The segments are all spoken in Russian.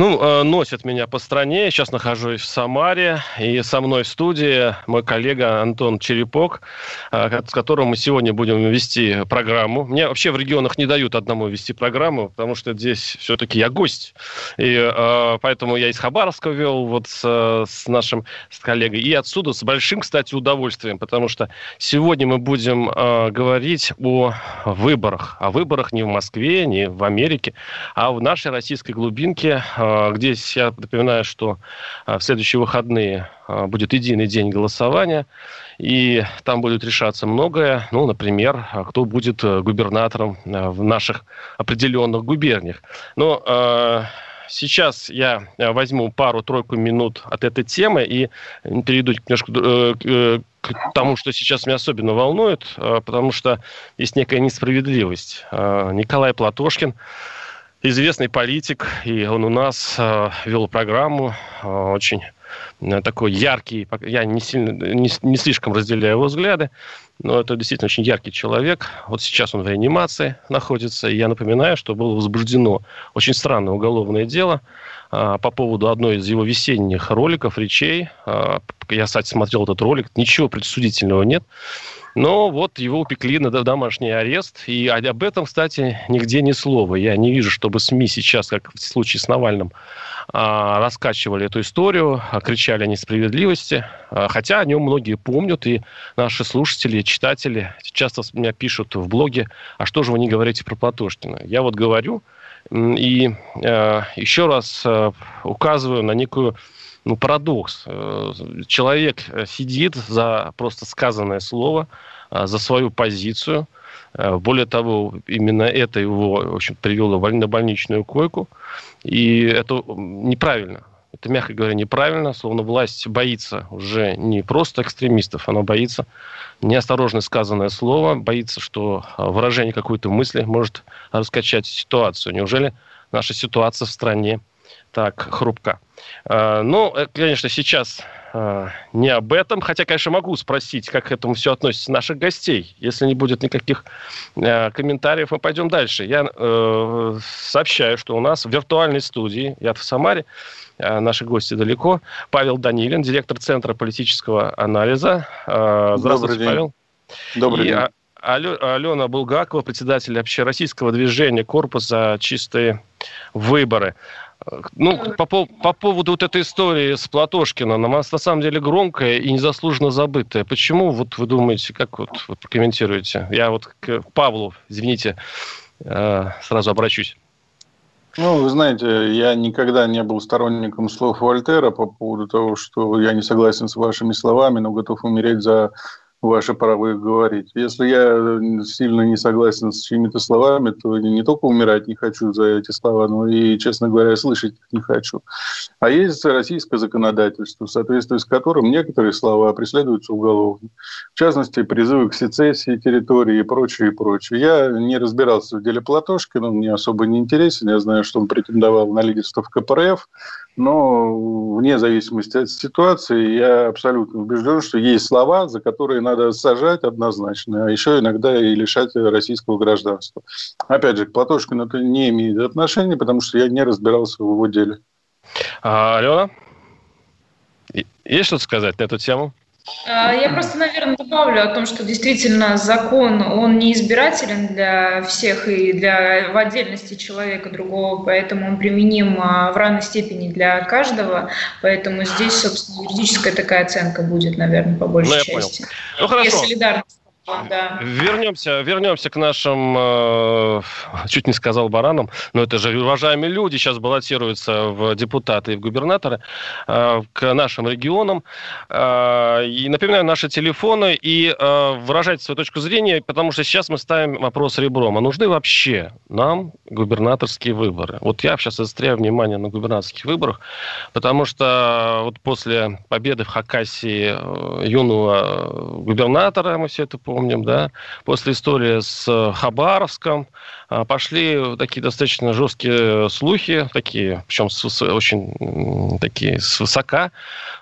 Ну, э, носит меня по стране. Сейчас нахожусь в Самаре. И со мной в студии мой коллега Антон Черепок, э, с которым мы сегодня будем вести программу. Мне вообще в регионах не дают одному вести программу, потому что здесь все-таки я гость. И э, поэтому я из Хабаровска вел вот с, с нашим с коллегой. И отсюда с большим, кстати, удовольствием, потому что сегодня мы будем говорить о выборах. О выборах не в Москве, не в Америке, а в нашей российской глубинке где я напоминаю, что а, в следующие выходные а, будет единый день голосования, и там будет решаться многое. Ну, например, кто будет э, губернатором э, в наших определенных губерниях. Но сейчас я э, возьму пару-тройку минут от этой темы и перейду немножко к тому, что сейчас меня особенно волнует, потому что есть некая несправедливость. Николай Платошкин известный политик, и он у нас э, вел программу э, очень э, такой яркий, я не, сильно, не, не слишком разделяю его взгляды, но это действительно очень яркий человек. Вот сейчас он в реанимации находится, и я напоминаю, что было возбуждено очень странное уголовное дело э, по поводу одной из его весенних роликов, речей. Э, я, кстати, смотрел этот ролик, ничего предсудительного нет. Но вот его упекли на домашний арест. И об этом, кстати, нигде ни слова. Я не вижу, чтобы СМИ сейчас, как в случае с Навальным, а, раскачивали эту историю, кричали о несправедливости. А, хотя о нем многие помнят, и наши слушатели, читатели часто меня пишут в блоге, а что же вы не говорите про Платошкина? Я вот говорю, и еще раз указываю на некую ну, парадокс. Э, человек э, сидит за просто сказанное слово, э, за свою позицию. Более того, именно это его в общем, привело на больничную койку. И это неправильно. Это, мягко говоря, неправильно, словно власть боится уже не просто экстремистов, она боится неосторожно сказанное слово, боится, что выражение какой-то мысли может раскачать ситуацию. Неужели наша ситуация в стране так хрупка? А, ну, э, конечно, сейчас а, не об этом, хотя, конечно, могу спросить, как к этому все относится наших гостей. Если не будет никаких а, комментариев, мы пойдем дальше. Я э, сообщаю, что у нас в виртуальной студии, я в Самаре, наши гости далеко, Павел Данилин, директор Центра политического анализа. Здравствуйте, Добрый Павел. Добрый И, день. Алена Булгакова, председатель общероссийского движения «Корпус за чистые выборы». Ну, по, по поводу вот этой истории с Платошкиным, она на самом деле громкая и незаслуженно забытая. Почему, вот вы думаете, как вот вы прокомментируете? Я вот к Павлу, извините, э, сразу обращусь. Ну, вы знаете, я никогда не был сторонником слов Вольтера по поводу того, что я не согласен с вашими словами, но готов умереть за ваше право их говорить. Если я сильно не согласен с чьими-то словами, то не только умирать не хочу за эти слова, но и, честно говоря, слышать их не хочу. А есть российское законодательство, в соответствии с которым некоторые слова преследуются уголовно. В частности, призывы к сецессии территории и прочее, и прочее. Я не разбирался в деле Платошкина, он мне особо не интересен. Я знаю, что он претендовал на лидерство в КПРФ, но вне зависимости от ситуации я абсолютно убежден, что есть слова, за которые надо сажать однозначно, а еще иногда и лишать российского гражданства. Опять же, к Платошкину это не имеет отношения, потому что я не разбирался в его деле. А, Алена, есть что-то сказать на эту тему? А, я просто, наверное, добавлю о том, что действительно закон, он не избирателен для всех и для в отдельности человека другого, поэтому он применим а, в равной степени для каждого, поэтому здесь, собственно, юридическая такая оценка будет, наверное, по большей ну, части. Понял. Ну, хорошо. Солидарность. Вернемся, вернемся к нашим, э, чуть не сказал баранам, но это же уважаемые люди сейчас баллотируются в депутаты и в губернаторы, э, к нашим регионам. Э, и напоминаю, наши телефоны и э, выражайте свою точку зрения, потому что сейчас мы ставим вопрос ребром. А нужны вообще нам губернаторские выборы? Вот я сейчас застряю внимание на губернаторских выборах, потому что вот после победы в Хакасии э, юного губернатора, мы все это помним, да, после истории с э, Хабаровском э, пошли такие достаточно жесткие слухи, такие, причем с, с, очень такие свысока,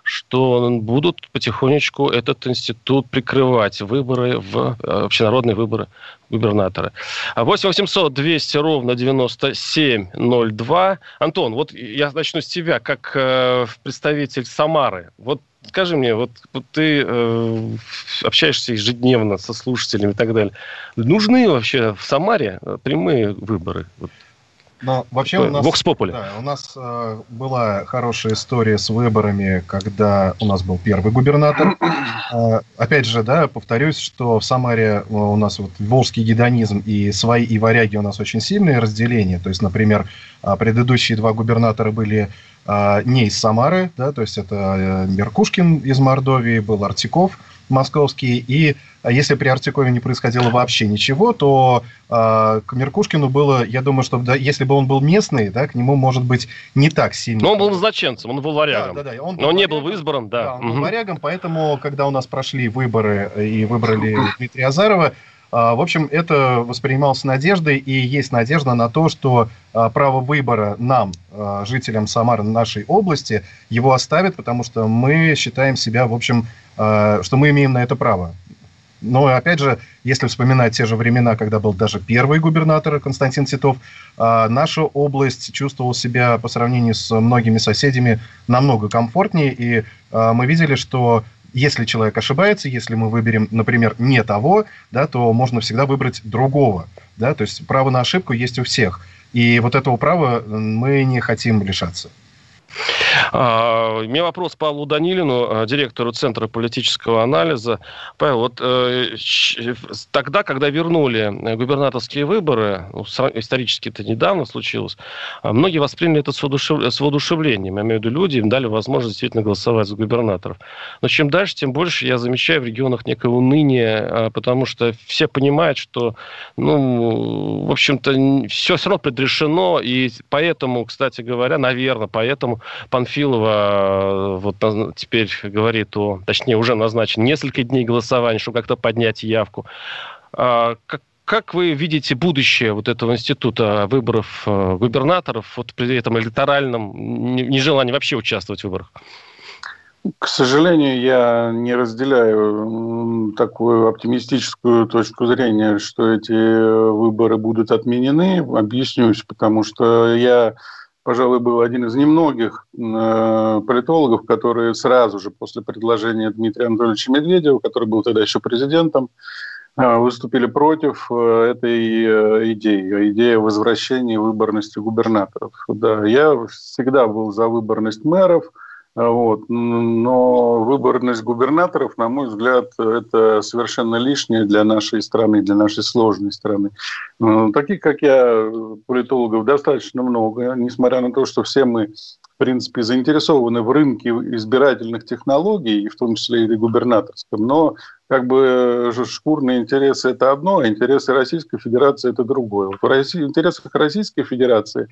что будут потихонечку этот институт прикрывать выборы в общенародные выборы губернатора. 8 800 200 ровно 9702. Антон, вот я начну с тебя, как э, представитель Самары. Вот скажи мне, вот, вот ты э, общаешься ежедневно со слушателями и так далее. Нужны вообще в Самаре прямые выборы? Вот, но вообще у нас, Vox Populi. Да, у нас э, была хорошая история с выборами, когда у нас был первый губернатор. Э, опять же, да, повторюсь, что в Самаре э, у нас вот волжский гедонизм и свои и варяги у нас очень сильные разделения. То есть, например, э, предыдущие два губернатора были э, не из Самары, да, то есть это э, Меркушкин из Мордовии, был Артиков московский, и а если при Артикове не происходило вообще ничего, то э, к Меркушкину было, я думаю, что да, если бы он был местный, да, к нему, может быть, не так сильно. Но он был назначенцем, он был варягом. Да, да, да. Он был Но он не был избран, да. да он угу. был варягом, поэтому, когда у нас прошли выборы и выбрали Дмитрия Азарова, а, в общем, это воспринималось надеждой, и есть надежда на то, что право выбора нам, жителям Самары, нашей области, его оставят, потому что мы считаем себя, в общем, что мы имеем на это право. Но, опять же, если вспоминать те же времена, когда был даже первый губернатор Константин Титов, а, наша область чувствовала себя по сравнению с многими соседями намного комфортнее, и а, мы видели, что если человек ошибается, если мы выберем, например, не того, да, то можно всегда выбрать другого. Да, то есть право на ошибку есть у всех. И вот этого права мы не хотим лишаться. А, у меня вопрос Павлу Данилину, а, директору Центра политического анализа. Павел, вот э, тогда, когда вернули губернаторские выборы, ну, исторически это недавно случилось, а, многие восприняли это с, воодушев... с воодушевлением. Я имею в виду люди, им дали возможность действительно голосовать за губернаторов. Но чем дальше, тем больше я замечаю в регионах некое уныние, потому что все понимают, что, ну, в общем-то, все все равно предрешено, и поэтому, кстати говоря, наверное, поэтому Панфилова э, вот теперь говорит о, точнее, уже назначен несколько дней голосования, чтобы как-то поднять явку. А, как, как вы видите будущее вот этого института выборов э, губернаторов вот при этом электоральном нежелании вообще участвовать в выборах? К сожалению, я не разделяю такую оптимистическую точку зрения, что эти выборы будут отменены. Объяснюсь, потому что я пожалуй, был один из немногих э, политологов, которые сразу же после предложения Дмитрия Анатольевича Медведева, который был тогда еще президентом, э, выступили против э, этой идеи, идеи возвращения выборности губернаторов. Да, я всегда был за выборность мэров – вот. Но выборность губернаторов, на мой взгляд, это совершенно лишнее для нашей страны, для нашей сложной страны. Таких, как я, политологов достаточно много, несмотря на то, что все мы в принципе, заинтересованы в рынке избирательных технологий, в том числе и губернаторском, но как бы шкурные интересы – это одно, а интересы Российской Федерации – это другое. Вот в России, интересах Российской Федерации,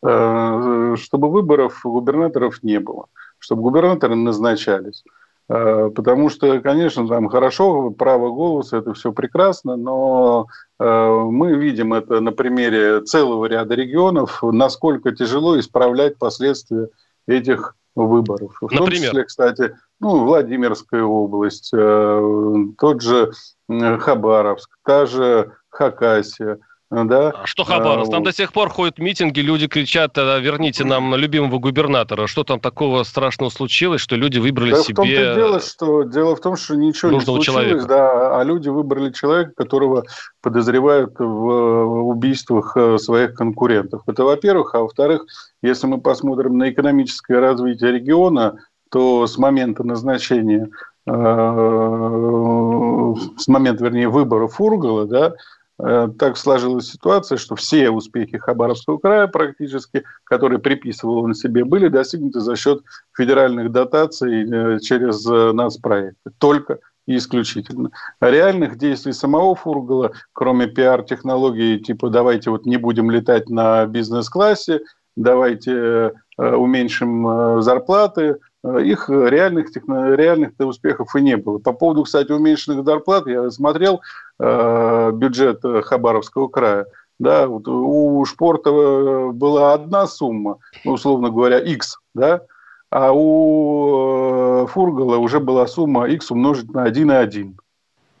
э, чтобы выборов губернаторов не было – чтобы губернаторы назначались. Э, потому что, конечно, там хорошо, право голоса, это все прекрасно, но э, мы видим это на примере целого ряда регионов, насколько тяжело исправлять последствия этих выборов. В Например? том числе, кстати, ну, Владимирская область, э, тот же Хабаровск, та же Хакасия – да. А что Хабаровск? Там до сих пор ходят митинги, люди кричат, верните нам любимого губернатора. Что там такого страшного случилось, что люди выбрали да, себе... В том-то дело, что дело в том, что ничего не случилось, человека. да, а люди выбрали человека, которого подозревают в убийствах э, своих конкурентов. Это во-первых. А во-вторых, если мы посмотрим на экономическое развитие региона, то с момента назначения с момента, вернее, выбора Фургала, да, Э, так сложилась ситуация, что все успехи Хабаровского края практически, которые приписывал он себе, были достигнуты за счет федеральных дотаций э, через э, нацпроекты. Только и исключительно. Реальных действий самого Фургала, кроме пиар-технологий, типа давайте вот не будем летать на бизнес-классе, давайте уменьшим зарплаты, их реальных, реальных успехов и не было. По поводу, кстати, уменьшенных зарплат, я смотрел, Э, бюджет Хабаровского края. Да, вот у Шпорта была одна сумма, ну, условно говоря, X, да, а у э, Фургала уже была сумма X умножить на 1,1.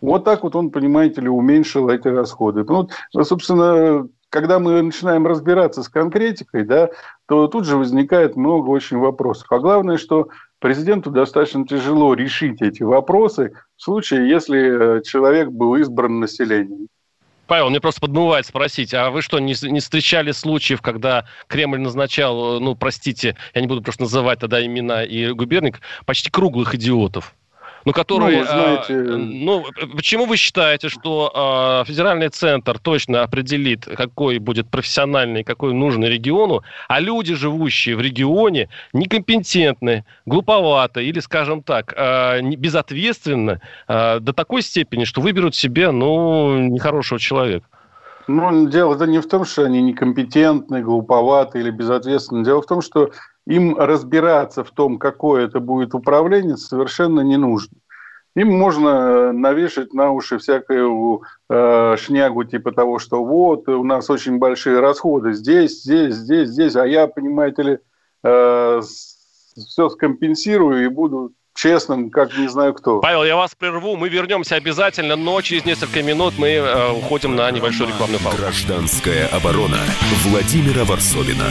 Вот так вот он, понимаете ли, уменьшил эти расходы. Ну, собственно, когда мы начинаем разбираться с конкретикой, да, то тут же возникает много очень вопросов. А главное, что президенту достаточно тяжело решить эти вопросы в случае, если э, человек был избран населением. Павел, мне просто подмывает спросить, а вы что, не, не встречали случаев, когда Кремль назначал, э, ну, простите, я не буду просто называть тогда имена и губерник, почти круглых идиотов? Ну, которые... Ну, знаете... А, ну, почему вы считаете, что а, федеральный центр точно определит, какой будет профессиональный, какой нужный региону, а люди, живущие в регионе, некомпетентны, глуповаты или, скажем так, а, безответственны а, до такой степени, что выберут себе, ну, нехорошего человека? Ну, дело-то не в том, что они некомпетентны, глуповаты или безответственны. Дело в том, что им разбираться в том, какое это будет управление, совершенно не нужно. Им можно навешать на уши всякую э, шнягу типа того, что вот, у нас очень большие расходы здесь, здесь, здесь, здесь, а я, понимаете ли, э, все скомпенсирую и буду честным, как не знаю кто. Павел, я вас прерву, мы вернемся обязательно, но через несколько минут мы э, уходим на небольшую рекламную паузу. Гражданская оборона Владимира Варсовина.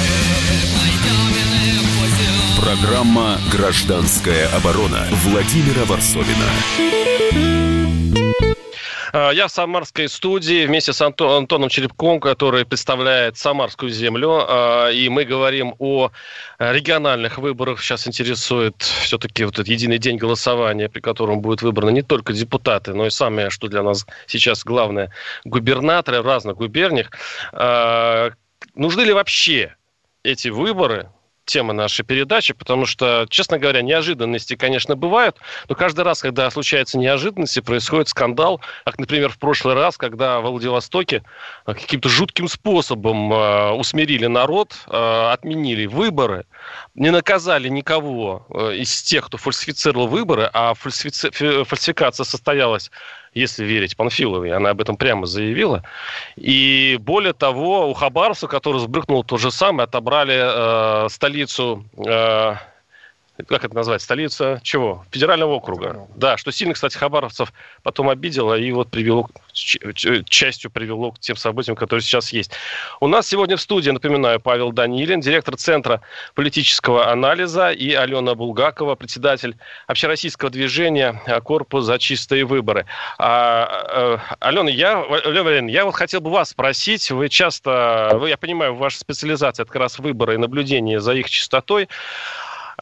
Программа «Гражданская оборона» Владимира Варсовина. А, я в Самарской студии вместе с Антоном Черепком, который представляет Самарскую землю. А, и мы говорим о региональных выборах. Сейчас интересует все-таки вот этот единый день голосования, при котором будут выбраны не только депутаты, но и самое, что для нас сейчас главное, губернаторы в разных губерниях. А, нужны ли вообще эти выборы тема нашей передачи, потому что, честно говоря, неожиданности, конечно, бывают, но каждый раз, когда случаются неожиданности, происходит скандал, как, например, в прошлый раз, когда в Владивостоке э, каким-то жутким способом э, усмирили народ, э, отменили выборы, не наказали никого э, из тех, кто фальсифицировал выборы, а фальсифици... фальсификация состоялась если верить Панфиловой, она об этом прямо заявила. И более того, у Хабаровса, который сбрыкнул то же самое, отобрали э, столицу э, как это назвать, столица чего? Федерального округа. Да, что сильно, кстати, хабаровцев потом обидело и вот привело, частью привело к тем событиям, которые сейчас есть. У нас сегодня в студии, напоминаю, Павел Данилин, директор Центра политического анализа, и Алена Булгакова, председатель общероссийского движения «Корпус за чистые выборы». А, а, Алена, я, Алена, я вот хотел бы вас спросить, вы часто, вы, я понимаю, ваша специализация – это как раз выборы и наблюдение за их чистотой.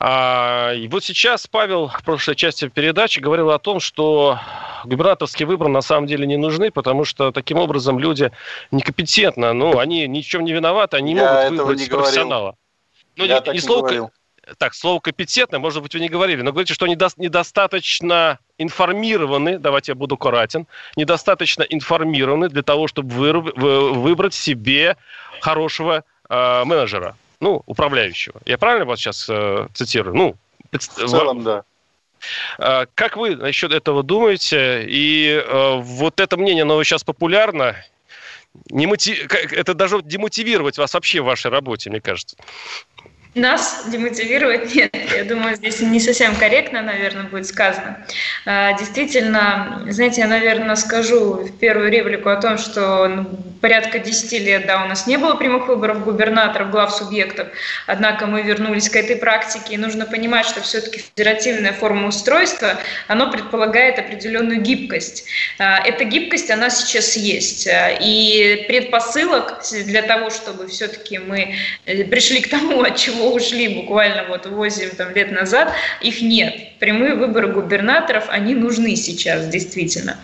А, и вот сейчас Павел в прошлой части передачи говорил о том, что губернаторские выборы на самом деле не нужны, потому что таким образом люди некомпетентны, ну, они ни в чем не виноваты, они не могут выбрать не профессионала. Ну, Я не, так не, слово, говорил. Так, слово компетентное, может быть, вы не говорили, но говорите, что недо, недостаточно информированы, давайте я буду аккуратен, недостаточно информированы для того, чтобы вы, выбрать себе хорошего э, менеджера ну, управляющего. Я правильно вас сейчас э, цитирую? Ну, в целом, да. А, как вы насчет этого думаете? И э, вот это мнение, оно сейчас популярно. Не мотив... Это даже демотивировать вас вообще в вашей работе, мне кажется. Нас демотивировать нет. Я думаю, здесь не совсем корректно, наверное, будет сказано. А, действительно, знаете, я, наверное, скажу в первую реплику о том, что ну, порядка 10 лет, да, у нас не было прямых выборов губернаторов, глав субъектов, однако мы вернулись к этой практике, и нужно понимать, что все-таки федеративная форма устройства, оно предполагает определенную гибкость. А, эта гибкость, она сейчас есть. И предпосылок для того, чтобы все-таки мы э, пришли к тому, от чего ушли буквально вот 8 там, лет назад, их нет. Прямые выборы губернаторов, они нужны сейчас, действительно.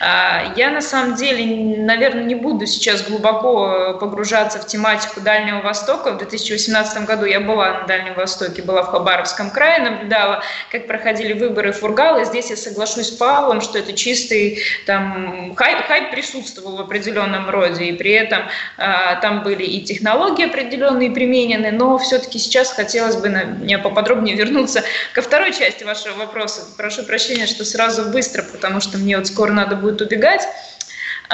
А, я на самом деле, наверное, не буду сейчас глубоко погружаться в тематику Дальнего Востока. В 2018 году я была на Дальнем Востоке, была в Хабаровском крае, наблюдала, как проходили выборы Фургала. Здесь я соглашусь с Павлом, что это чистый там, хайп, хайп присутствовал в определенном роде, и при этом а, там были и технологии определенные применены, но все-таки сейчас хотелось бы на, мне поподробнее вернуться ко второй части вашего вопроса. Прошу прощения, что сразу быстро, потому что мне вот скоро надо будет убегать.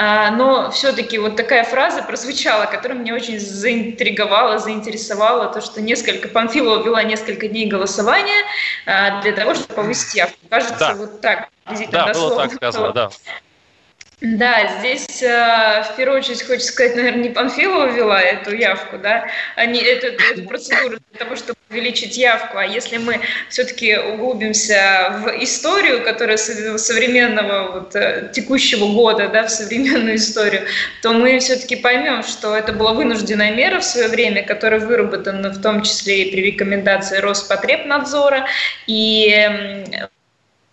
А, но все-таки вот такая фраза прозвучала, которая меня очень заинтриговала, заинтересовала, то, что несколько, Памфилова вела несколько дней голосования а, для того, чтобы повысить явку. Кажется, да. вот так. Да, было так сказано, да. Да, здесь э, в первую очередь хочется сказать, наверное, не Панфилова ввела эту явку, да, а не эту, эту процедуру для того, чтобы увеличить явку. А если мы все-таки углубимся в историю, которая современного вот, э, текущего года, да, в современную историю, то мы все-таки поймем, что это была вынужденная мера в свое время, которая выработана в том числе и при рекомендации Роспотребнадзора, и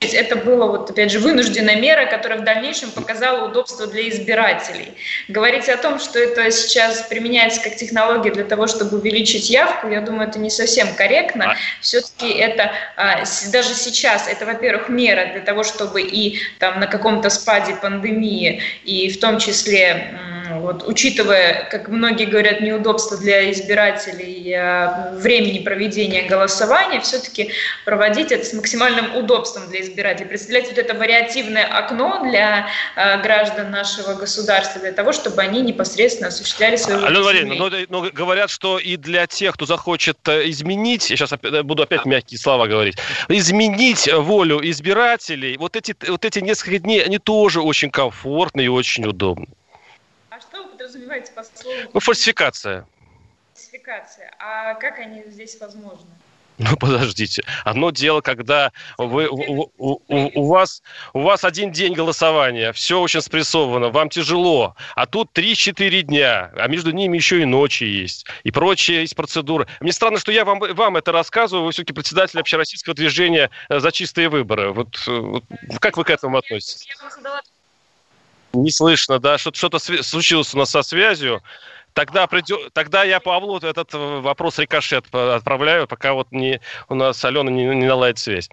это была, вот, опять же, вынужденная мера, которая в дальнейшем показала удобство для избирателей. Говорить о том, что это сейчас применяется как технология для того, чтобы увеличить явку, я думаю, это не совсем корректно. А? Все-таки это а, даже сейчас, это, во-первых, мера для того, чтобы и там на каком-то спаде пандемии, и в том числе вот, учитывая, как многие говорят, неудобства для избирателей э, времени проведения голосования, все-таки проводить это с максимальным удобством для избирателей, представлять вот это вариативное окно для э, граждан нашего государства, для того, чтобы они непосредственно осуществляли свою Алена Валерьевна, но, но говорят, что и для тех, кто захочет э, изменить, я сейчас буду опять мягкие слова говорить, изменить волю избирателей, вот эти, вот эти несколько дней, они тоже очень комфортны и очень удобны подразумеваете по слову? Ну, фальсификация. Фальсификация. А как они здесь возможны? Ну, подождите. Одно дело, когда вы, у, у, у, вас, у вас один день голосования, все очень спрессовано, вам тяжело, а тут 3-4 дня, а между ними еще и ночи есть, и прочие есть процедуры. Мне странно, что я вам, вам это рассказываю, вы все-таки председатель общероссийского движения э, за чистые выборы. Вот, э, вот как вы к этому относитесь? Я вам задала не слышно, да, что-то, случилось у нас со связью. Тогда, придет, тогда я Павлу этот вопрос рикошет отправляю, пока вот не, у нас Алена не, не наладит связь.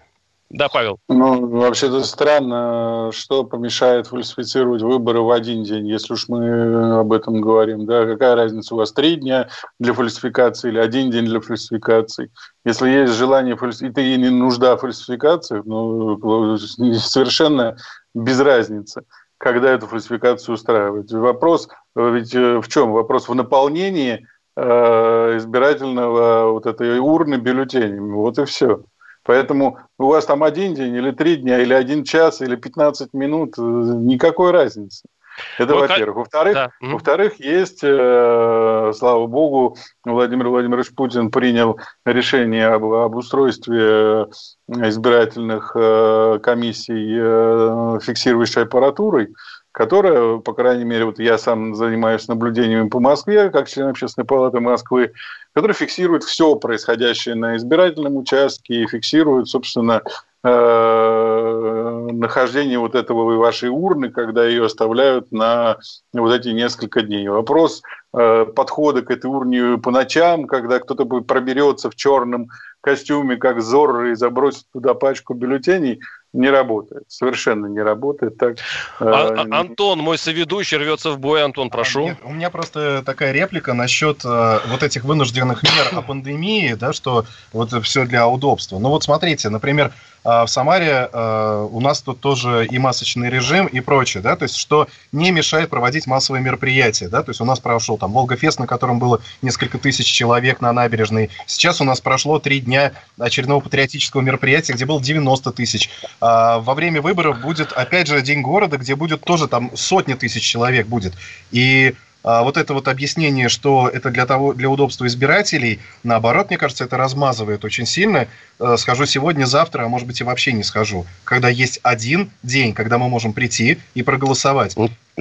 Да, Павел. Ну, вообще-то странно, что помешает фальсифицировать выборы в один день, если уж мы об этом говорим. Да, какая разница у вас три дня для фальсификации или один день для фальсификации? Если есть желание фальсифицировать, и не нужда фальсификации, ну, совершенно без разницы когда эту фальсификацию устраивать. Вопрос ведь э, в чем? Вопрос в наполнении э, избирательного вот этой урны бюллетенями. Вот и все. Поэтому у вас там один день или три дня, или один час, или 15 минут, э, никакой разницы. Это, вот, во-первых. Во-вторых, да. во-вторых, есть, э, слава богу, Владимир Владимирович Путин принял решение об, об устройстве э, избирательных э, комиссий э, фиксирующей аппаратурой, которая, по крайней мере, вот я сам занимаюсь наблюдениями по Москве, как член общественной палаты Москвы, которая фиксирует все происходящее на избирательном участке и фиксирует, собственно, Э, нахождение вот этого вашей урны, когда ее оставляют на вот эти несколько дней. Вопрос э, подхода к этой урне по ночам, когда кто-то проберется в черном костюме, как Зорро, и забросить туда пачку бюллетеней, не работает. Совершенно не работает. Так, а, э, Антон, мой соведущий, рвется в бой. Антон, прошу. Нет, у меня просто такая реплика насчет э, вот этих вынужденных мер о пандемии, да, что вот все для удобства. Ну вот смотрите, например, а в Самаре э, у нас тут тоже и масочный режим, и прочее, да, то есть что не мешает проводить массовые мероприятия, да, то есть у нас прошел там Волгофест, на котором было несколько тысяч человек на набережной, сейчас у нас прошло три дня очередного патриотического мероприятия, где было 90 тысяч. А во время выборов будет, опять же, День города, где будет тоже там сотни тысяч человек будет. И а вот это вот объяснение, что это для того, для удобства избирателей, наоборот, мне кажется, это размазывает очень сильно. Э, схожу сегодня, завтра, а может быть и вообще не схожу. Когда есть один день, когда мы можем прийти и проголосовать.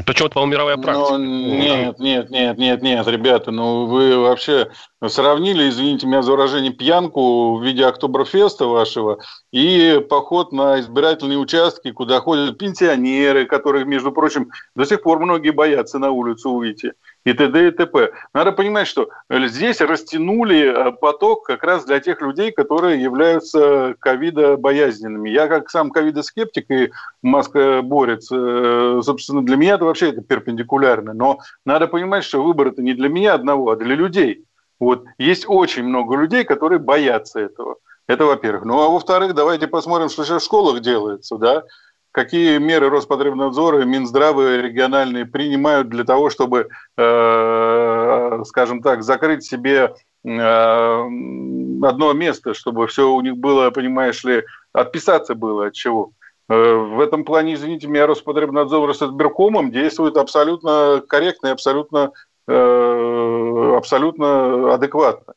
Почему это, по-моему, мировая практика? Ну, нет, нет, нет, нет, нет, ребята, ну вы вообще сравнили, извините меня за выражение, пьянку в виде Октоберфеста вашего и поход на избирательные участки, куда ходят пенсионеры, которых, между прочим, до сих пор многие боятся на улицу выйти и т.д. и т.п. Надо понимать, что здесь растянули э, поток как раз для тех людей, которые являются ковидобоязненными. Я как сам ковидоскептик и маскоборец, э, собственно, для меня это вообще это перпендикулярно. Но надо понимать, что выбор это не для меня одного, а для людей. Вот. Есть очень много людей, которые боятся этого. Это во-первых. Ну, а во-вторых, давайте посмотрим, что сейчас в школах делается, да какие меры Роспотребнадзора и Минздравы региональные принимают для того, чтобы, э, скажем так, закрыть себе э, одно место, чтобы все у них было, понимаешь ли, отписаться было от чего. Э, в этом плане, извините меня, Роспотребнадзор с Сберкомом действует абсолютно корректно и абсолютно, абсолютно адекватно.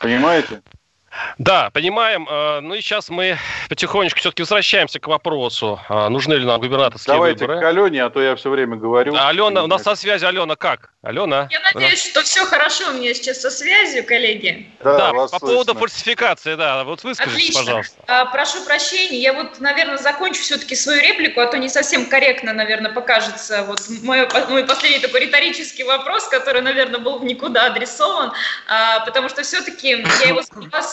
Понимаете? Да, понимаем. Э, ну и сейчас мы потихонечку все-таки возвращаемся к вопросу, а нужны ли нам губернаторские Давайте выборы. Давайте к Алене, а то я все время говорю. А Алена, у нас со связи Алена как? Алена? Я надеюсь, что все хорошо у меня сейчас со связью, коллеги. Да, да по слышно. поводу фальсификации, да, вот выскажите, Отлично. пожалуйста. А, прошу прощения, я вот, наверное, закончу все-таки свою реплику, а то не совсем корректно, наверное, покажется вот мой, мой последний такой риторический вопрос, который, наверное, был в никуда адресован, а, потому что все-таки я его с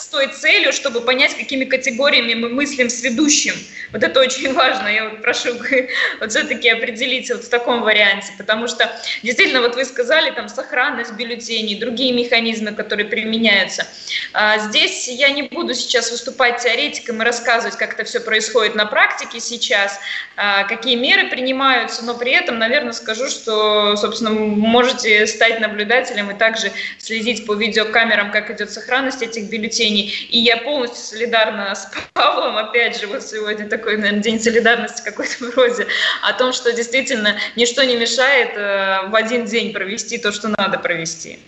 той целью, чтобы понять, какими категориями мы мыслим с ведущим. Вот это очень важно, я вот прошу вот все-таки определиться вот в таком варианте, потому что действительно, вот вы сказали, там, сохранность бюллетеней, другие механизмы, которые применяются. А, здесь я не буду сейчас выступать теоретиком и рассказывать, как это все происходит на практике сейчас, а, какие меры принимаются, но при этом, наверное, скажу, что, собственно, можете стать наблюдателем и также следить по видеокамерам, как идет сохранность этих бюллетеней. И я полностью солидарна с Павлом, опять же, вот сегодня такой, наверное, день солидарности какой-то вроде, о том, что действительно ничто не мешает э, в один день провести то, что надо провести.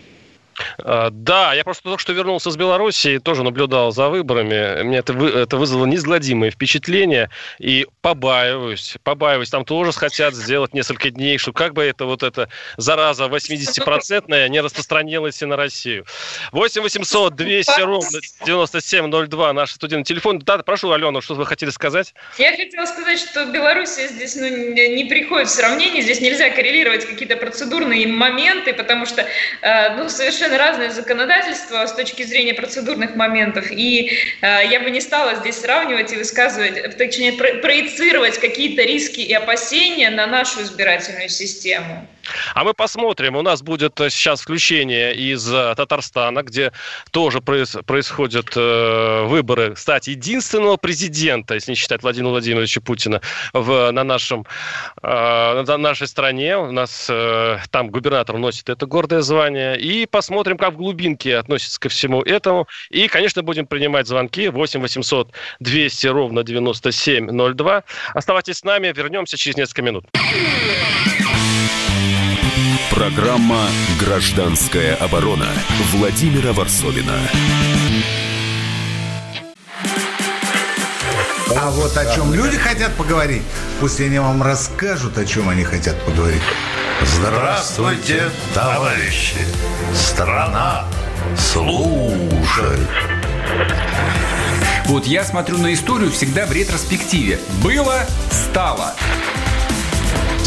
А, да, я просто только что вернулся с Беларуси и тоже наблюдал за выборами. Мне это, вы, это вызвало неизгладимое впечатление. И побаиваюсь, побаиваюсь. Там тоже хотят сделать несколько дней, что как бы это вот эта зараза 80-процентная не распространилась и на Россию. 8 800 200 ровно 9702 наш студийный телефон. Да, прошу, Алена, что вы хотели сказать? Я хотела сказать, что Беларусь здесь ну, не приходит в сравнение. Здесь нельзя коррелировать какие-то процедурные моменты, потому что э, ну, совершенно совершенно разное законодательство с точки зрения процедурных моментов, и э, я бы не стала здесь сравнивать и высказывать, точнее, про проецировать какие-то риски и опасения на нашу избирательную систему. А мы посмотрим. У нас будет э, сейчас включение из э, Татарстана, где тоже происходят э, выборы, кстати, единственного президента, если не считать Владимира Владимировича Путина, в, на, нашем, на нашей стране. У нас там губернатор носит это гордое звание. И посмотрим, как в глубинке относятся ко всему этому. И, конечно, будем принимать звонки 8 800 200 ровно 9702. Оставайтесь с нами, вернемся через несколько минут. Программа «Гражданская оборона» Владимира Варсовина. А вот о чем люди хотят поговорить, пусть они вам расскажут, о чем они хотят поговорить. Здравствуйте, товарищи! Страна служит! Вот я смотрю на историю всегда в ретроспективе. Было, стало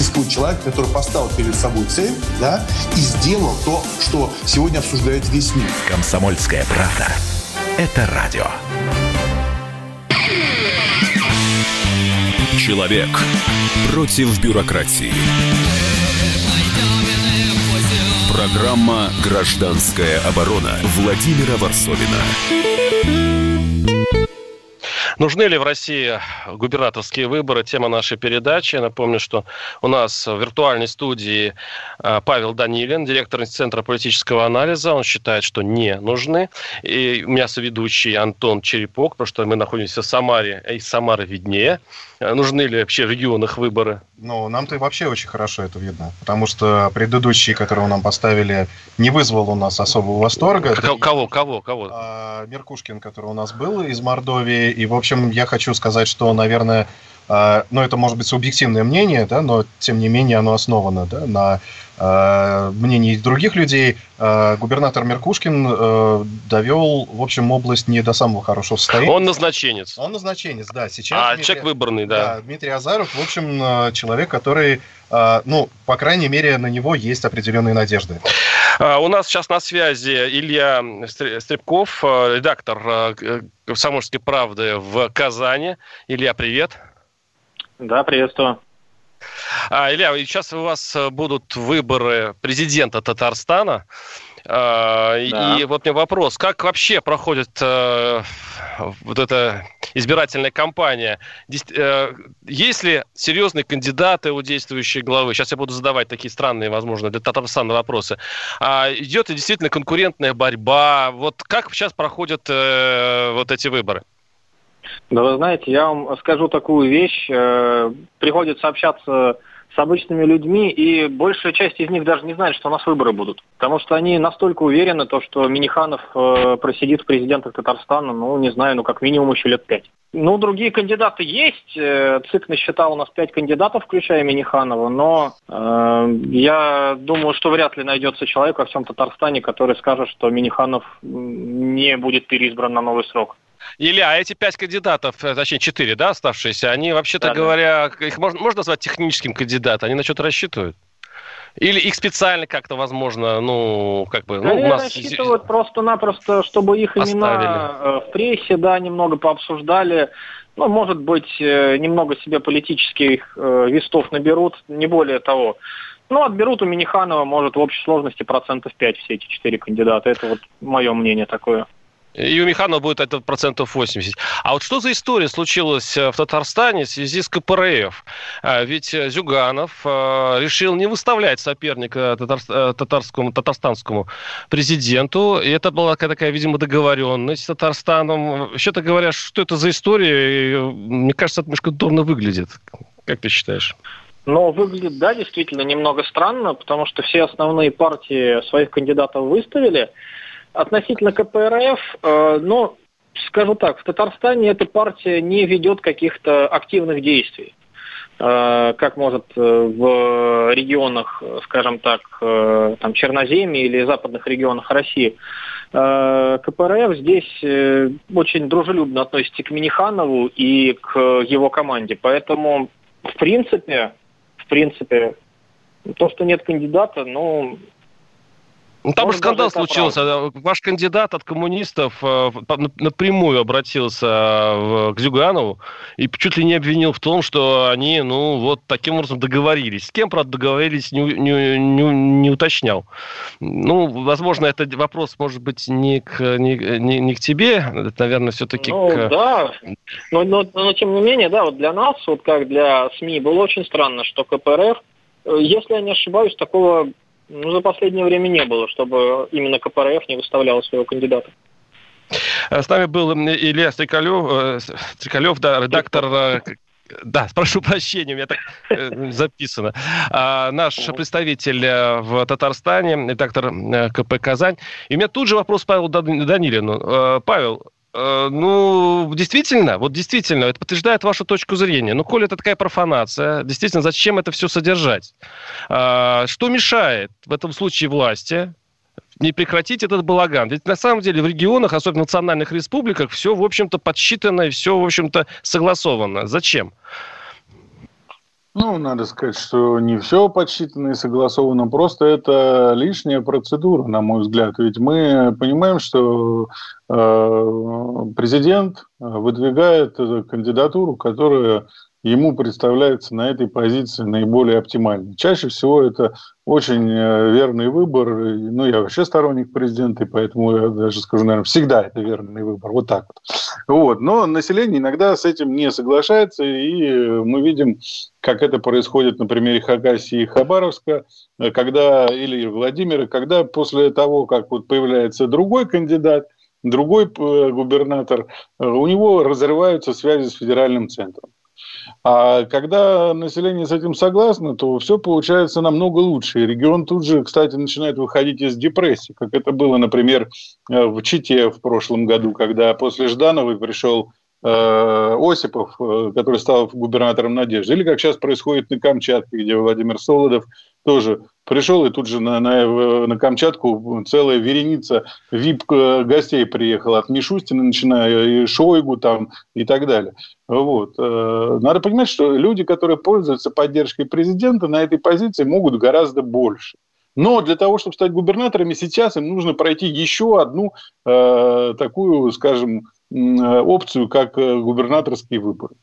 существует человек, который поставил перед собой цель, да, и сделал то, что сегодня обсуждает весь мир. Комсомольская правда. это радио. Человек против бюрократии. Программа «Гражданская оборона» Владимира Варсовина. Нужны ли в России губернаторские выборы? Тема нашей передачи. Напомню, что у нас в виртуальной студии а, Павел Данилин, директор Центра политического анализа. Он считает, что не нужны. И у меня соведущий Антон Черепок, потому что мы находимся в Самаре, и Самара виднее. А, нужны ли вообще в регионах выборы? Ну, нам-то вообще очень хорошо это видно, потому что предыдущие, которые нам поставили, не вызвал у нас особого восторга. К- кого, кого, кого? А, Меркушкин, который у нас был из Мордовии, и, в общем, я хочу сказать, что, наверное, а, ну, это может быть субъективное мнение, да, но, тем не менее, оно основано да, на а, мнении других людей. А, губернатор Меркушкин а, довел, в общем, область не до самого хорошего состояния. Он назначенец. Он назначенец, да. Сейчас а Дмитрий... человек выбранный, да. да. Дмитрий Азаров, в общем, человек, который, ну, по крайней мере, на него есть определенные надежды. У нас сейчас на связи Илья Стребков, редактор «Комсомольской правды» в Казани. Илья, привет. Да, приветствую. А, Илья, сейчас у вас будут выборы президента Татарстана. А, да. И вот мне вопрос, как вообще проходит э, вот эта избирательная кампания? Э, есть ли серьезные кандидаты у действующей главы? Сейчас я буду задавать такие странные, возможно, для Татарстана вопросы. А идет ли действительно конкурентная борьба? Вот как сейчас проходят э, вот эти выборы? Да вы знаете, я вам скажу такую вещь. Э, приходится общаться с обычными людьми, и большая часть из них даже не знает, что у нас выборы будут. Потому что они настолько уверены, то, что Миниханов э, просидит в президентах Татарстана, ну, не знаю, ну, как минимум еще лет пять. Ну, другие кандидаты есть. Э, ЦИК насчитал у нас пять кандидатов, включая Миниханова, но э, я думаю, что вряд ли найдется человек во всем Татарстане, который скажет, что Миниханов не будет переизбран на новый срок. Илья, а эти пять кандидатов, э, точнее четыре, да, оставшиеся, они вообще-то да, говоря, да. их можно, можно назвать техническим кандидатом? Они на что-то рассчитывают? Или их специально как-то, возможно, ну, как бы... Ну, у нас... рассчитывают просто-напросто, чтобы их Оставили. имена э, в прессе, да, немного пообсуждали. Ну, может быть, э, немного себе политических вестов наберут, не более того. Ну, отберут у Миниханова, может, в общей сложности процентов 5 все эти четыре кандидата. Это вот мое мнение такое. И у Миханова будет это процентов 80. А вот что за история случилась э, в Татарстане в связи с КПРФ? А, ведь э, Зюганов э, решил не выставлять соперника татарскому, татарстанскому президенту. И это была такая, видимо, договоренность с Татарстаном. Вообще-то говоря, что это за история? Мне кажется, это немножко дурно выглядит. Как ты считаешь? Но выглядит, да, действительно немного странно, потому что все основные партии своих кандидатов выставили – Относительно КПРФ, э, ну, скажу так, в Татарстане эта партия не ведет каких-то активных действий э, как может э, в регионах, скажем так, там Черноземья или западных регионах России. КПРФ здесь очень дружелюбно относится к Миниханову и к его команде. Поэтому, в принципе, в принципе, то, что нет кандидата, ну, ну, там же скандал случился. Правда. Ваш кандидат от коммунистов э, напрямую обратился э, к Зюганову и чуть ли не обвинил в том, что они, ну, вот таким образом договорились. С кем, правда, договорились, не, не, не, не уточнял. Ну, возможно, этот вопрос может быть не к, не, не, не к тебе, это, наверное, все-таки ну, к... да, но, но, но тем не менее, да, вот для нас, вот как для СМИ, было очень странно, что КПРФ, э, если я не ошибаюсь, такого ну, за последнее время не было, чтобы именно КПРФ не выставлял своего кандидата. С нами был Илья Стрекалев, э, Стрекалев да, редактор э, да, прошу прощения, у меня так э, записано. А, наш представитель в Татарстане, редактор КП «Казань». И у меня тут же вопрос Павелу Данилину. Павел, Э, ну, действительно, вот действительно, это подтверждает вашу точку зрения. Ну, коли это такая профанация, действительно, зачем это все содержать? А, что мешает в этом случае власти не прекратить этот балаган. Ведь на самом деле в регионах, особенно в национальных республиках, все, в общем-то, подсчитано и все, в общем-то, согласовано. Зачем? Ну, надо сказать, что не все подсчитано и согласовано, просто это лишняя процедура, на мой взгляд. Ведь мы понимаем, что э, президент выдвигает кандидатуру, которая ему представляется на этой позиции наиболее оптимальной. Чаще всего это очень э, верный выбор. Ну, я вообще сторонник президента, и поэтому я даже скажу, наверное, всегда это верный выбор. Вот так вот. вот. Но население иногда с этим не соглашается, и мы видим, как это происходит на примере Хакасии и Хабаровска, когда, или Владимира, когда после того, как вот появляется другой кандидат, другой э, губернатор, э, у него разрываются связи с федеральным центром. А когда население с этим согласно, то все получается намного лучше. И регион тут же, кстати, начинает выходить из депрессии, как это было, например, э, в Чите в прошлом году, когда после Ждановой пришел Осипов, э, который стал губернатором Надежды, или как сейчас происходит на Камчатке, где Владимир Солодов тоже пришел, и тут же на, на, на Камчатку целая вереница вип-гостей приехала, от Мишустина, начиная и Шойгу там и так далее. Вот. Э, надо понимать, что люди, которые пользуются поддержкой президента, на этой позиции могут гораздо больше. Но для того, чтобы стать губернаторами, сейчас им нужно пройти еще одну э, такую, скажем, опцию, как э, губернаторские выборы.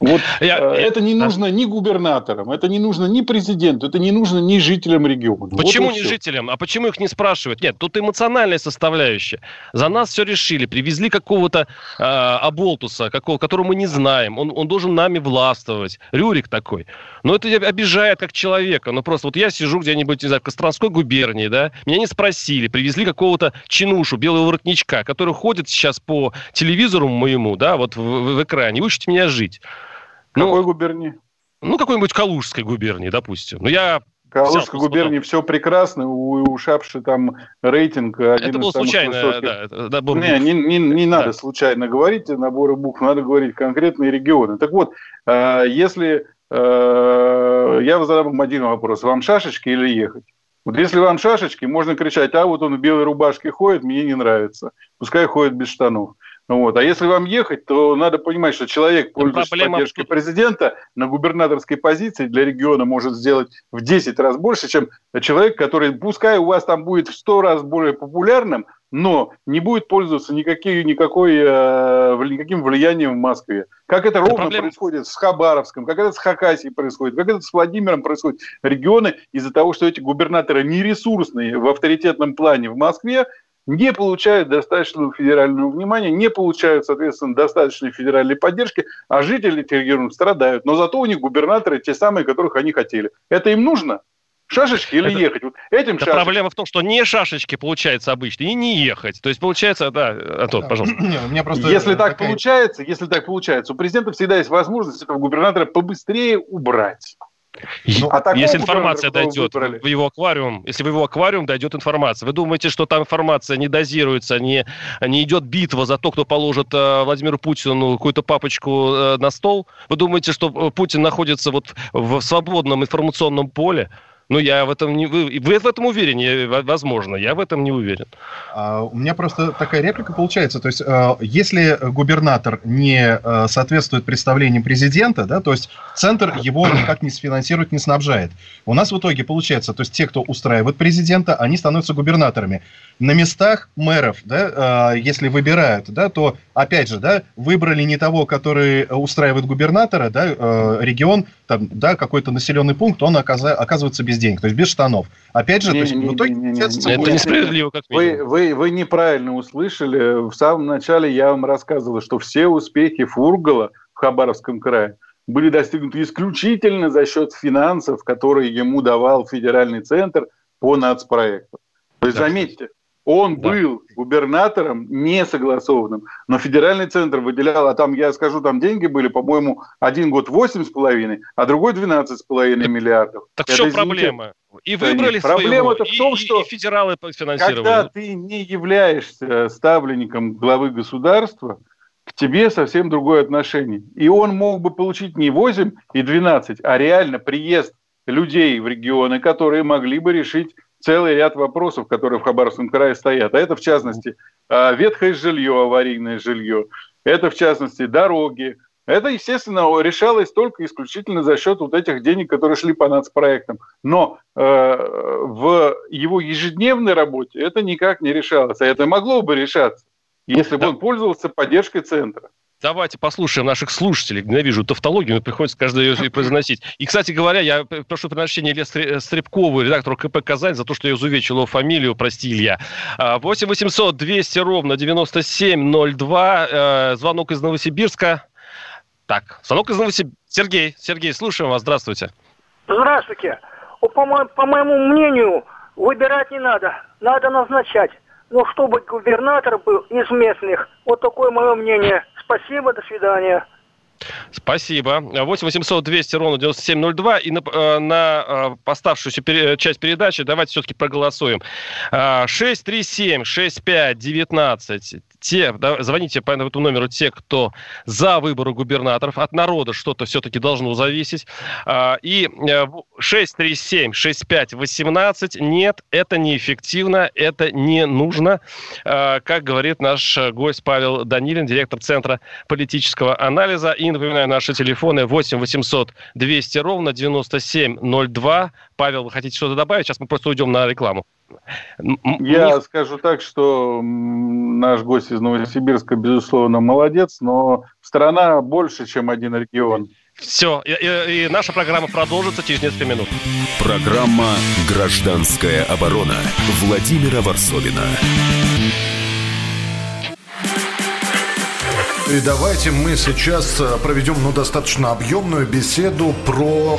Вот я, э, это не нужно ни губернаторам, это не нужно ни президенту, это не нужно ни жителям региона. Почему вот не все. жителям? А почему их не спрашивают? Нет, тут эмоциональная составляющая. За нас все решили, привезли какого-то э, оболтуса, какого, которого мы не знаем. Он, он должен нами властвовать. Рюрик такой. Но это обижает как человека. Ну просто вот я сижу где-нибудь, не знаю, в Костромской губернии, да, меня не спросили, привезли какого-то чинушу, белого воротничка, который ходит сейчас по телевизору моему, да, вот в, в, в экране, учит меня жить. Какой ну, губернии? Ну, какой-нибудь Калужской губернии, допустим. Ну, я Калужской губернии все прекрасно, у, у Шапши там рейтинг один Это было случайно, да. Это, набор не, не, не, не надо да. случайно говорить наборы букв, надо говорить конкретные регионы. Так вот, э, если э, я задам один вопрос, вам шашечки или ехать? Вот если вам шашечки, можно кричать, а вот он в белой рубашке ходит, мне не нравится, пускай ходит без штанов. Вот. А если вам ехать, то надо понимать, что человек, пользуясь поддержкой президента, на губернаторской позиции для региона может сделать в 10 раз больше, чем человек, который, пускай у вас там будет в 100 раз более популярным, но не будет пользоваться никакой, никакой, э, никаким влиянием в Москве. Как это, это ровно проблема. происходит с Хабаровском, как это с Хакасией происходит, как это с Владимиром происходит. Регионы из-за того, что эти губернаторы не ресурсные в авторитетном плане в Москве, не получают достаточного федерального внимания, не получают, соответственно, достаточной федеральной поддержки, а жители этих регионов страдают. Но зато у них губернаторы те самые, которых они хотели. Это им нужно? Шашечки или это, ехать? Вот этим это проблема в том, что не шашечки получается обычно, и не ехать. То есть получается, да, Антон, пожалуйста. Не, у меня просто если так такая... получается, если так получается, у президента всегда есть возможность этого губернатора побыстрее убрать. Ну, а если информация дойдет в его аквариум, если в его аквариум дойдет информация, вы думаете, что там информация не дозируется, не, не идет битва за то, кто положит э, Владимиру Путину какую-то папочку э, на стол? Вы думаете, что э, Путин находится вот в свободном информационном поле? Ну, я в этом не... Вы, вы в этом уверены, возможно, я в этом не уверен. А, у меня просто такая реплика получается. То есть, а, если губернатор не а, соответствует представлениям президента, да, то есть центр его никак не сфинансирует, не снабжает. У нас в итоге получается, то есть те, кто устраивает президента, они становятся губернаторами. На местах мэров, да, если выбирают, да, то, опять же, да, выбрали не того, который устраивает губернатора, да, регион, там, да, какой-то населенный пункт, он оказывается без денег, то есть без штанов. Опять же, не, то есть не, в итоге... Не, не, не, это несправедливо, как вы, вы, вы неправильно услышали. В самом начале я вам рассказывал, что все успехи Фургала в Хабаровском крае были достигнуты исключительно за счет финансов, которые ему давал федеральный центр по нацпроекту. То есть, да. заметьте, он да. был губернатором не согласованным, но федеральный центр выделял, а там, я скажу, там деньги были, по-моему, один год восемь с половиной, а другой двенадцать с половиной миллиардов. Так Это, в чем проблема? И выбрали да Проблема в том, и, что и федералы финансировали. Когда ты не являешься ставленником главы государства, к тебе совсем другое отношение. И он мог бы получить не 8 и 12, а реально приезд людей в регионы, которые могли бы решить целый ряд вопросов, которые в Хабаровском крае стоят. А это, в частности, а, ветхое жилье, аварийное жилье. Это, в частности, дороги, Это, естественно, решалось только исключительно за счет вот этих денег, которые шли по нацпроектам. Но э, в его ежедневной работе это никак не решалось. А это могло бы решаться, если бы он пользовался поддержкой центра. Давайте послушаем наших слушателей. Ненавижу тавтологию, но приходится каждый ее произносить. И, кстати говоря, я прошу прощения Илья Стребкову, редактору КП «Казань», за то, что я изувечил его фамилию. Прости, Илья. 8 800 200 ровно 9702. Э, звонок из Новосибирска. Так, звонок из Новосибирска. Сергей, Сергей, слушаем вас. Здравствуйте. Здравствуйте. По, мо- по моему мнению, выбирать не надо. Надо назначать. Но чтобы губернатор был из местных. Вот такое мое мнение. Спасибо, до свидания. Спасибо. 8 800 200 ровно 9702. И на, э, на э, оставшуюся пер, часть передачи давайте все-таки проголосуем. 637 65 19 те, да, звоните по этому номеру те, кто за выборы губернаторов. От народа что-то все-таки должно зависеть. А, и 637-6518. Э, Нет, это неэффективно, это не нужно. А, как говорит наш гость Павел Данилин, директор Центра политического анализа. И напоминаю, наши телефоны 8 800 200 ровно 9702. Павел, вы хотите что-то добавить? Сейчас мы просто уйдем на рекламу. Я Мне... скажу так, что наш гость из Новосибирска, безусловно, молодец, но страна больше, чем один регион. Все, и, и, и наша программа продолжится через несколько минут. Программа «Гражданская оборона» Владимира Варсовина. И давайте мы сейчас э, проведем ну, достаточно объемную беседу про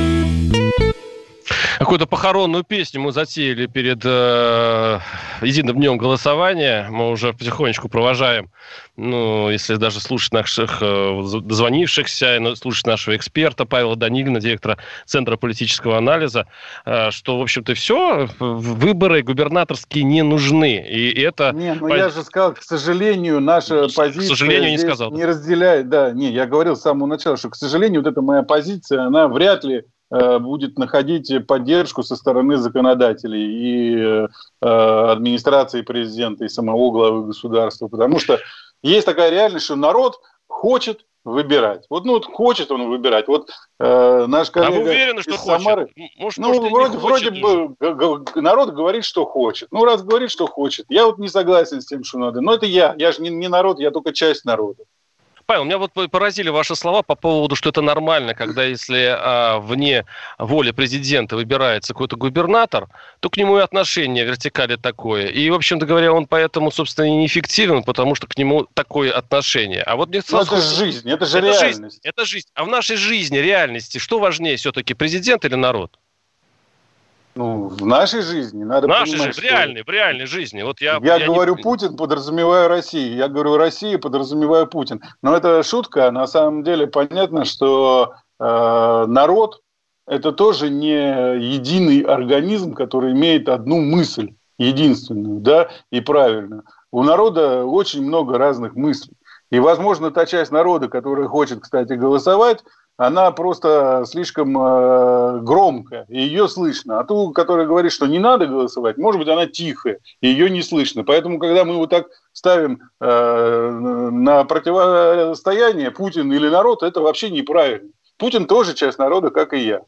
Какую-то похоронную песню мы затеяли перед э, единым днем голосования. Мы уже потихонечку провожаем, ну, если даже слушать наших э, дозвонившихся, слушать нашего эксперта Павла Данилина, директора Центра политического анализа, э, что, в общем-то, все, выборы губернаторские не нужны. И это... Не, ну я же сказал, к сожалению, наша позиция... К сожалению, не сказал. Не разделяет, да, не, я говорил с самого начала, что, к сожалению, вот эта моя позиция, она вряд ли будет находить поддержку со стороны законодателей и э, администрации президента и самого главы государства. Потому что есть такая реальность, что народ хочет выбирать. Вот, ну, вот хочет он выбирать. Вот э, наш коллега а вы уверены, что из Самары, хочет? Может, ну, может, вроде, хочет, вроде бы народ говорит, что хочет. Ну, раз говорит, что хочет. Я вот не согласен с тем, что надо. Но это я. Я же не, не народ, я только часть народа. Павел, меня вот поразили ваши слова по поводу, что это нормально, когда если а, вне воли президента выбирается какой-то губернатор, то к нему и отношение вертикали такое. И, в общем-то говоря, он поэтому, собственно, и неэффективен, потому что к нему такое отношение. А вот мне Но это же жизнь, это же это реальность. Жизнь, это жизнь. А в нашей жизни, реальности, что важнее все-таки, президент или народ? Ну, в нашей жизни надо в нашей понимать, жизни, в реальной, в реальной жизни. Вот я, я, я говорю не... Путин, подразумеваю Россию. Я говорю Россия, подразумеваю Путин. Но это шутка. На самом деле понятно, что э, народ это тоже не единый организм, который имеет одну мысль, единственную, да, и правильную. У народа очень много разных мыслей. И, возможно, та часть народа, которая хочет, кстати, голосовать, она просто слишком э, громкая, ее слышно. А ту, которая говорит, что не надо голосовать, может быть, она тихая, ее не слышно. Поэтому, когда мы вот так ставим э, на противостояние Путин или народ, это вообще неправильно. Путин тоже часть народа, как и я.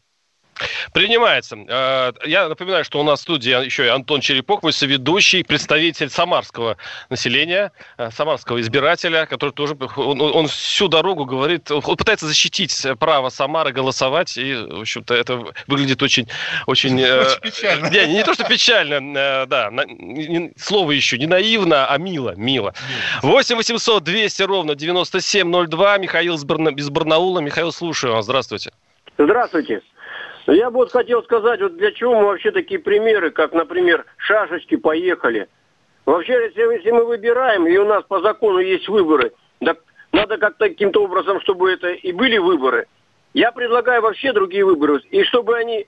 Принимается. Э, я напоминаю, что у нас в студии еще и Антон Черепок, мой соведущий, представитель самарского населения, э, самарского избирателя, который тоже, он, он всю дорогу говорит, он пытается защитить право Самары голосовать, и, в общем-то, это выглядит очень... Очень, э, очень печально. Не, не то, что печально, да, слово еще не наивно, а мило, мило. 8 800 200 ровно 9702, Михаил из Барнаула. Михаил, слушаю вас, здравствуйте. Здравствуйте. Я вот хотел сказать, вот для чего мы вообще такие примеры, как, например, шашечки поехали. Вообще, если, если мы выбираем, и у нас по закону есть выборы, так надо как-то каким-то образом, чтобы это и были выборы. Я предлагаю вообще другие выборы, и чтобы они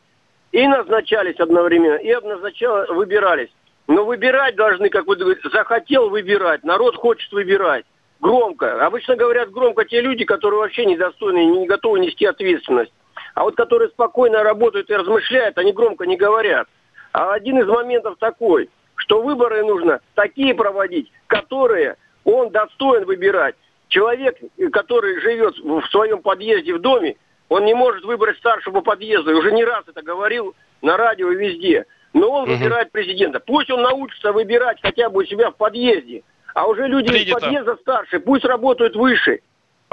и назначались одновременно, и назначало, выбирались. Но выбирать должны, как вы говорите, захотел выбирать, народ хочет выбирать. Громко. Обычно говорят громко те люди, которые вообще недостойны и не готовы нести ответственность. А вот которые спокойно работают и размышляют, они громко не говорят. А один из моментов такой, что выборы нужно такие проводить, которые он достоин выбирать. Человек, который живет в своем подъезде в доме, он не может выбрать старшего подъезда. И уже не раз это говорил на радио и везде. Но он угу. выбирает президента. Пусть он научится выбирать хотя бы у себя в подъезде. А уже люди Принято. из подъезда старше, пусть работают выше.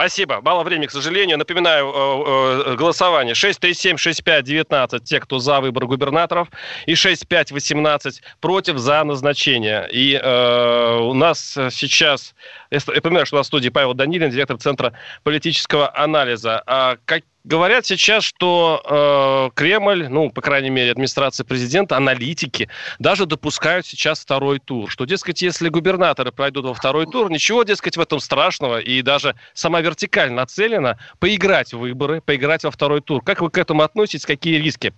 Спасибо. Мало времени, к сожалению. Напоминаю, э, э, голосование 637-65-19, те, кто за выбор губернаторов, и 65-18 против за назначение. И э, у нас сейчас, я понимаю, что у нас в студии Павел Данилин, директор Центра политического анализа. А как, Говорят сейчас, что э, Кремль, ну, по крайней мере, администрация президента, аналитики даже допускают сейчас второй тур. Что, дескать, если губернаторы пройдут во второй тур, ничего, дескать, в этом страшного. И даже сама вертикаль нацелена поиграть в выборы, поиграть во второй тур. Как вы к этому относитесь? Какие риски?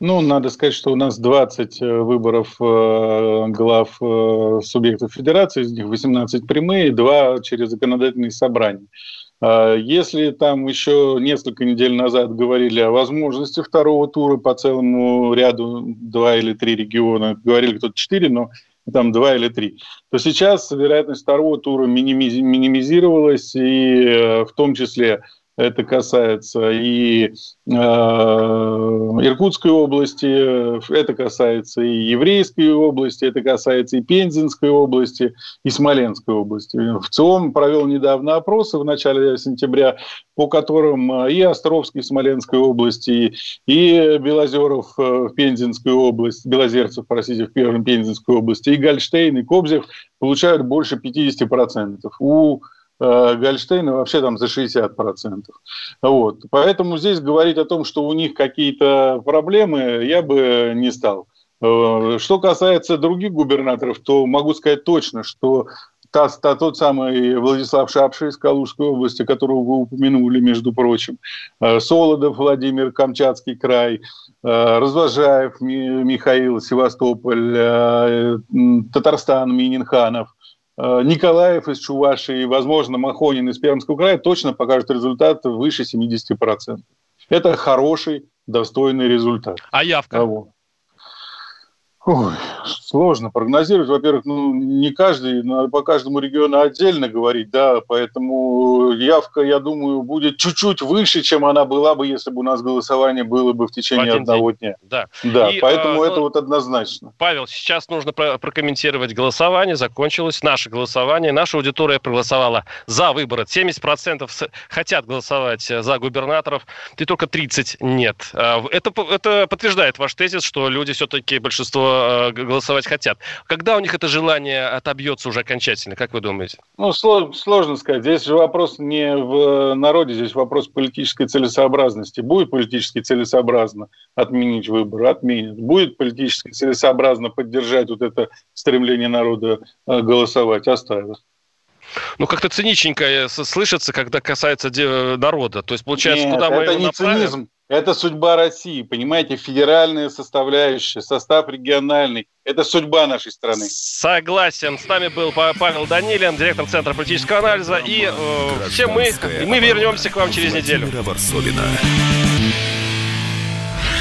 Ну, надо сказать, что у нас 20 э, выборов э, глав э, субъектов федерации, из них 18 прямые, 2 через законодательные собрания. А если там еще несколько недель назад говорили о возможности второго тура по целому ряду, два или три региона, говорили кто-то четыре, но там два или три, то сейчас вероятность второго тура минимизировалась, и э, в том числе это касается и э, Иркутской области, это касается и Еврейской области, это касается и Пензенской области, и Смоленской области. В ЦИОМ провел недавно опросы в начале сентября, по которым и Островский в Смоленской области, и Белозеров в Пензенской области, Белозерцев, простите, в Пензенской области, и Гольштейн, и Кобзев получают больше 50%. У Э, Гольштейна вообще там за 60%. Вот. Поэтому здесь говорить о том, что у них какие-то проблемы, я бы не стал. Э, что касается других губернаторов, то могу сказать точно, что та, та, тот самый Владислав Шапши из Калужской области, которого вы упомянули, между прочим, э, Солодов Владимир, Камчатский край, Развожаев Михаил, Севастополь, Татарстан, Мининханов – Э, Николаев из Чувашии возможно, Махонин из Пермского края точно покажут результат выше 70%. Это хороший, достойный результат. А явка? Того. Ой, сложно прогнозировать. Во-первых, ну, не каждый, надо по каждому региону отдельно говорить, да, поэтому явка, я думаю, будет чуть-чуть выше, чем она была бы, если бы у нас голосование было бы в течение в одного день. дня. Да, да И, поэтому э, это ну, вот однозначно. Павел, сейчас нужно про- прокомментировать голосование. Закончилось наше голосование. Наша аудитория проголосовала за выборы. 70% хотят голосовать за губернаторов, ты только 30 нет. А, это, это подтверждает ваш тезис, что люди все-таки, большинство Э, голосовать хотят. Когда у них это желание отобьется уже окончательно, как вы думаете? Ну, сложно сказать. Здесь же вопрос не в народе, здесь вопрос политической целесообразности. Будет политически целесообразно отменить выборы? Отменят. Будет политически целесообразно поддержать вот это стремление народа э, голосовать? Оставят. Ну, как-то циничненько э, слышится, когда касается народа. То есть, получается, Нет, куда мы это не направим? цинизм. Это судьба России, понимаете, федеральная составляющая, состав региональный. Это судьба нашей страны. Согласен. С нами был Павел Данилин, директор Центра политического анализа. И э, все мы, и мы вернемся к вам через неделю.